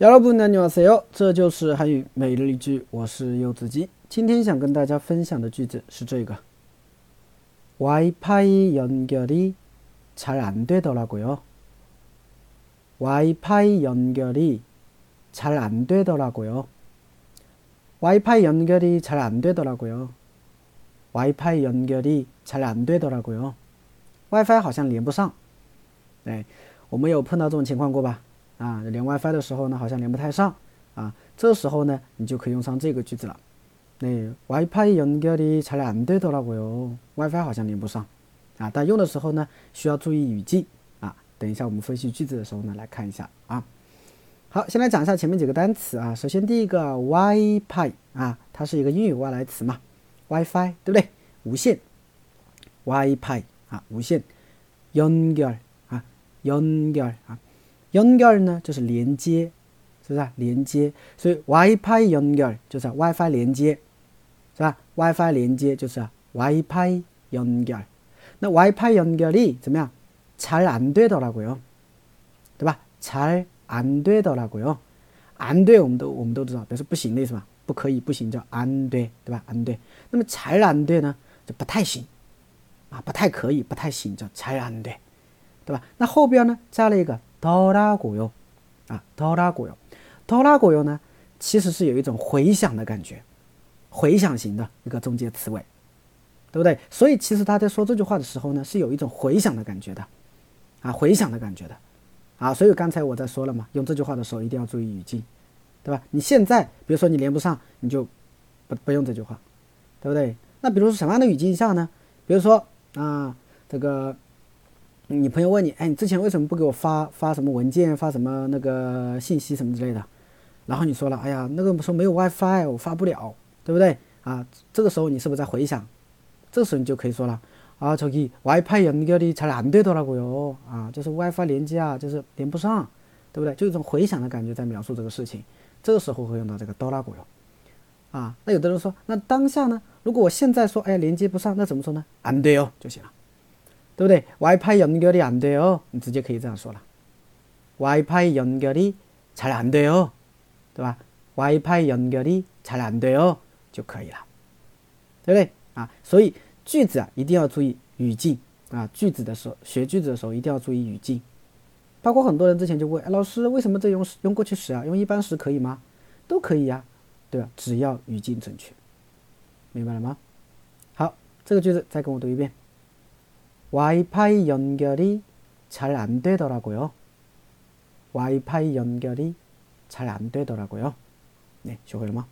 여러분 안녕하세요. 这就是韩语每日一句我是柚子鸡今天想跟大家分享的句子是这个 와이파이 연결이 잘 안 되더라고요. 와이파이 연결이 잘 안 되더라고요. 와이파이 연결이 잘 안 되더라고요. 와이파이 연결이 잘 안 되더라고요. WiFi 好像连不上。哎，我们有碰到这种情况过吧？ 啊，连 WiFi 的时候呢，好像连不太上啊。这时候呢，你就可以用上这个句子了。那 WiFi 연결이잘안되더라고 요。 WiFi 好像连不上啊。但用的时候呢，需要注意语境啊。等一下我们分析句子的时候呢，来看一下啊。好，先来讲一下前面几个单词啊。首先第一个 WiFi 啊，它是一个英语外来词嘛，WiFi 对不对？无线 WiFi 啊，无线연결啊，연결啊。 연결呢就是连接，是不是连接？所以 WiFi 연결就是 WiFi 连接，是吧？WiFi 连接就是 WiFi 연결那 WiFi 연결이怎么样？잘안되더라고 요， 对吧？잘안되더라고 요， 안 돼， 我们都我们都知道，表示不行的意思吧？不可以，不行叫안 돼， 对吧？안 돼。 那么잘안 돼呢？就不太行，啊，不太可以，不太行，叫잘안 돼， 对吧？那后边呢，加了一个。 哆拉古哟，啊，哆拉古哟，哆拉古哟呢，其实是有一种回响的感觉，回响型的一个中介词尾，对不对？所以其实他在说这句话的时候呢，是有一种回响的感觉的，啊，回响的感觉的，啊，所以刚才我在说了嘛，用这句话的时候一定要注意语境，对吧？你现在比如说你连不上，你就不不用这句话，对不对？那比如说什么样的语境下呢？比如说啊，这个。你朋友问你，哎，你之前为什么不给我发发什么文件，发什么那个信息什么之类的？然后你说了，哎呀，那个说没有 WiFi，我发不了，对不对？啊，这个时候你是不是在回想？这时候你就可以说了，啊，저기 WiFi 연결이잘안되더라고 요， 啊，就是 WiFi 连接啊，就是连不上，对不对？就一种回响的感觉在描述这个事情。这个时候会用到这个哆啦고 요， 啊，那有的人说，那当下呢？如果我现在说，哎，连接不上，那怎么说呢？안돼요就行了。 对不对？WiFi 연결이안돼 요， 你直接可以这样说了。WiFi 연결이잘안돼 요， 对吧？WiFi 연결이잘안돼 요， 就可以了，对不对？啊，所以句子啊一定要注意语境啊，句子的时候学句子的时候一定要注意语境。包括很多人之前就问，哎，老师为什么这用用过去时啊？用一般时可以吗？都可以呀，对吧？只要语境准确，明白了吗？好，这个句子再跟我读一遍。 와이파이 연결이 잘 안 되더라고요. 와이파이 연결이 잘 안 되더라고요. 네, 쇼글마.